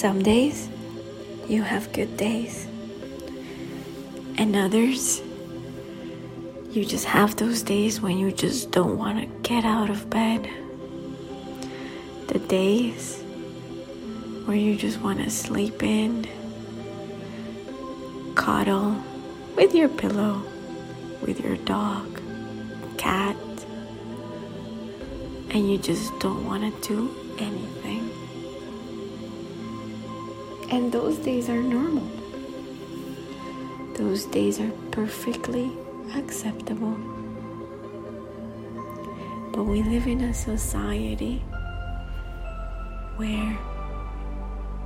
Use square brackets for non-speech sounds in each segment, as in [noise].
Some days you have good days, and others you just have those days when you just don't want to get out of bed. The days where you just want to sleep in, cuddle with your pillow, with your dog, cat, and you just don't want to do anything. And those days are normal. Those days are perfectly acceptable. But we live in a society where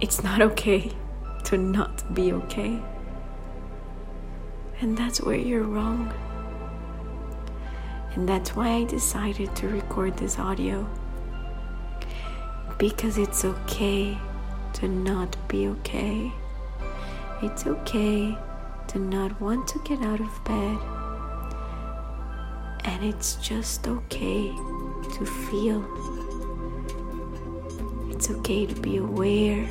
it's not okay [laughs] to not be okay. And that's where you're wrong. And that's why I decided to record this audio. Because it's okay to not be okay. It's okay to not want to get out of bed. And it's just okay to feel. It's okay to be aware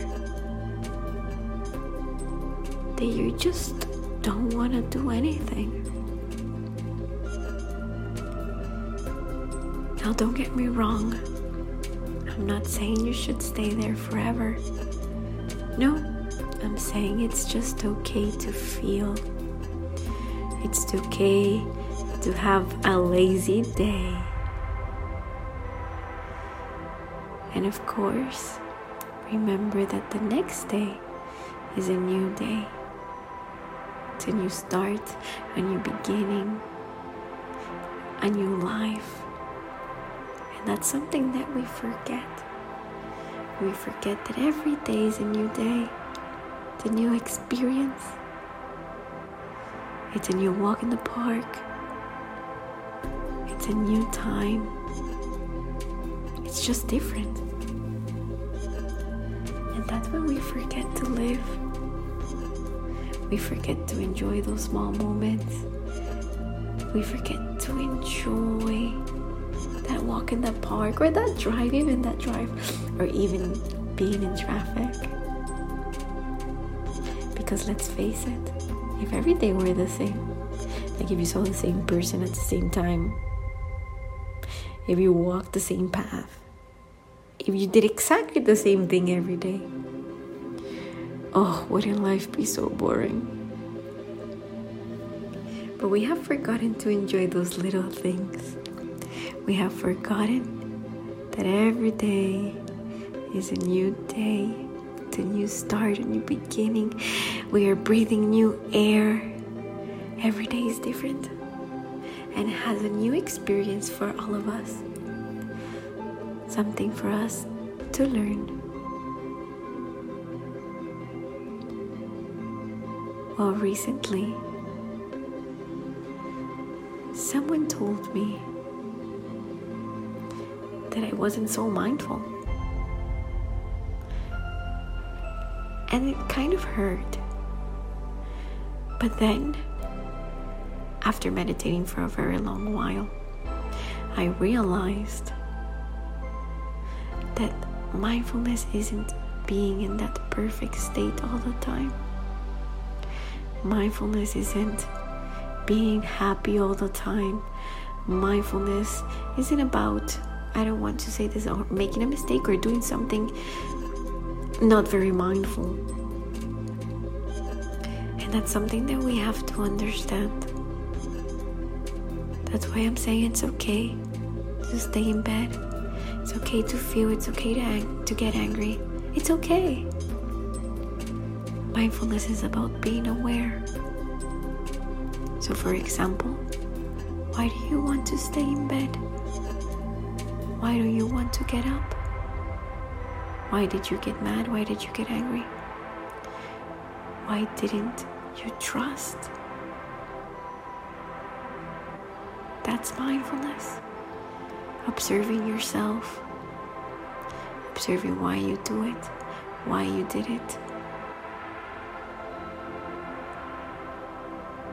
that you just don't want to do anything. Now, don't get me wrong. I'm not saying you should stay there forever. No, I'm saying it's just okay to feel. It's okay to have a lazy day. And of course, remember that the next day is a new day. It's a new start, a new beginning, a new life. And that's something that we forget. We forget that every day is a new day, it's a new experience, it's a new walk in the park, it's a new time. It's just different. And that's when we forget to live. We forget to enjoy those small moments. We forget to enjoy walk in the park or that drive, even that drive, or even being in traffic. Because let's face it, if every day were the same, like if you saw the same person at the same time, if you walked the same path, if you did exactly the same thing every day, oh, wouldn't life be so boring? But we have forgotten to enjoy those little things. We have forgotten that every day is a new day, it's a new start, a new beginning. We are breathing new air. Every day is different and has a new experience for all of us. Something for us to learn. Well, recently, someone told me that I wasn't so mindful. And it kind of hurt. But then, after meditating for a very long while, I realized that mindfulness isn't being in that perfect state all the time. Mindfulness isn't being happy all the time. Mindfulness isn't about, I don't want to say this, or making a mistake or doing something not very mindful. And that's something that we have to understand. That's why I'm saying it's okay to stay in bed. It's okay to feel, it's okay to, ang- to get angry. It's okay. Mindfulness is about being aware. So, for example, why do you want to stay in bed? Why do you want to get up? Why did you get mad? Why did you get angry? Why didn't you trust? That's mindfulness. Observing yourself, observing why you do it, why you did it.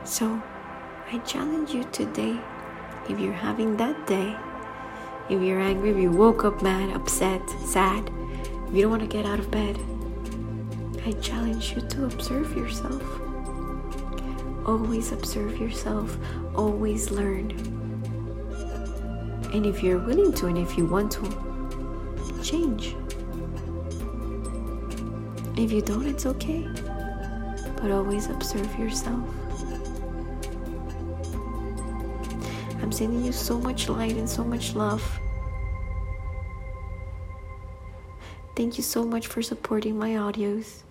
So, I challenge you today if you're having that day, if you're angry, if you woke up mad, upset, sad, if you don't want to get out of bed, I challenge you to observe yourself. Always observe yourself, always learn. And if you're willing to and if you want to, change. If you don't, it's okay. But always observe yourself. I'm sending you so much light and so much love. Thank you so much for supporting my audios.